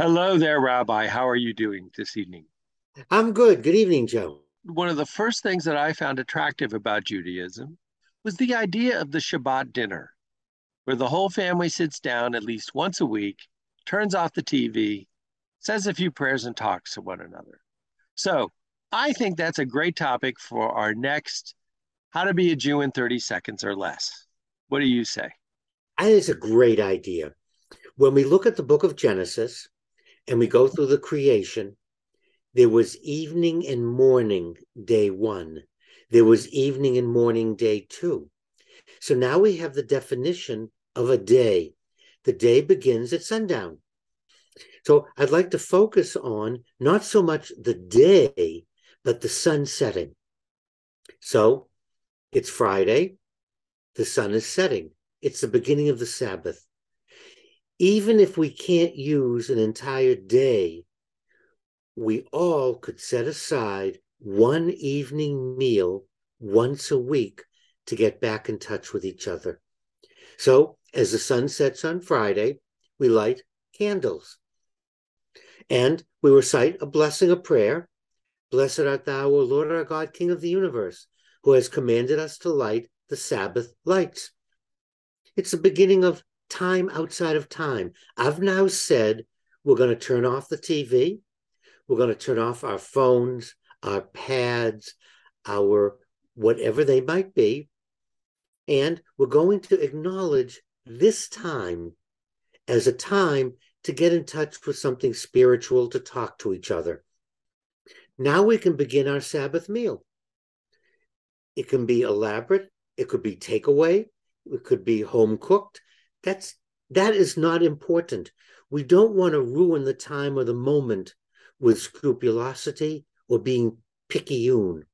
Hello there, Rabbi. How are you doing this evening? I'm good. Good evening, Joe. One of the first things that I found attractive about Judaism was the idea of the Shabbat dinner, where the whole family sits down at least once a week, turns off the TV, says a few prayers, and talks to one another. So I think that's a great topic for our next How to Be a Jew in 30 Seconds or Less. What do you say? I think it's a great idea. When we look at the book of Genesis, and we go through the creation, there was evening and morning day one. There was evening and morning day two. So now we have the definition of a day. The day begins at sundown. So I'd like to focus on not so much the day, but the sun setting. So it's Friday, the sun is setting. It's the beginning of the Sabbath even if we can't use an entire day, we all could set aside one evening meal once a week to get back in touch with each other. So, as the sun sets on Friday, we light candles. And we recite a blessing, a prayer. Blessed art thou, O Lord our God, King of the universe, who has commanded us to light the Sabbath lights. It's the beginning of time outside of time. I've now said we're going to turn off the TV, we're going to turn off our phones, our pads, our whatever they might be, and we're going to acknowledge this time as a time to get in touch with something spiritual, to talk to each other. Now we can begin our Sabbath meal. It can be elaborate, it could be takeaway, it could be home cooked, that's that is not important. We don't want to ruin the time or the moment with scrupulosity or being picayune.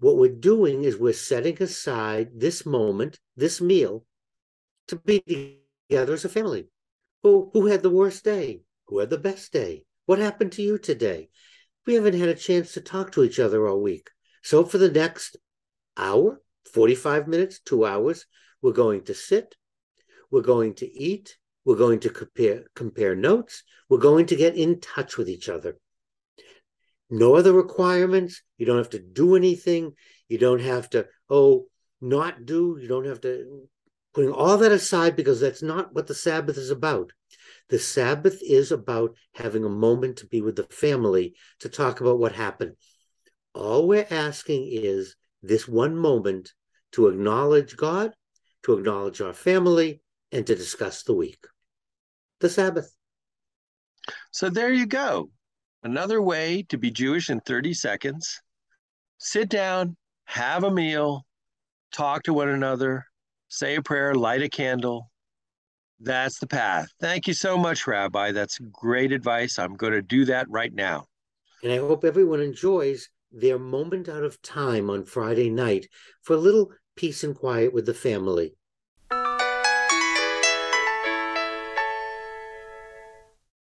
What we're doing is we're setting aside this moment, this meal, to be together as a family. Who, who had the worst day? Who had the best day? What happened to you today? We haven't had a chance to talk to each other all week. So for the next hour, 45 minutes, two hours, we're going to sit, we're going to eat. We're going to compare, compare notes. We're going to get in touch with each other. No other requirements. You don't have to do anything. You don't have to, oh, not do. You don't have to, putting all that aside because that's not what the Sabbath is about. The Sabbath is about having a moment to be with the family to talk about what happened. All we're asking is this one moment to acknowledge God, to acknowledge our family, and to discuss the week, the Sabbath. So there you go. Another way to be Jewish in 30 seconds. Sit down, have a meal, talk to one another, say a prayer, light a candle. That's the path. Thank you so much, Rabbi. That's great advice. I'm going to do that right now. And I hope everyone enjoys their moment out of time on Friday night for a little peace and quiet with the family.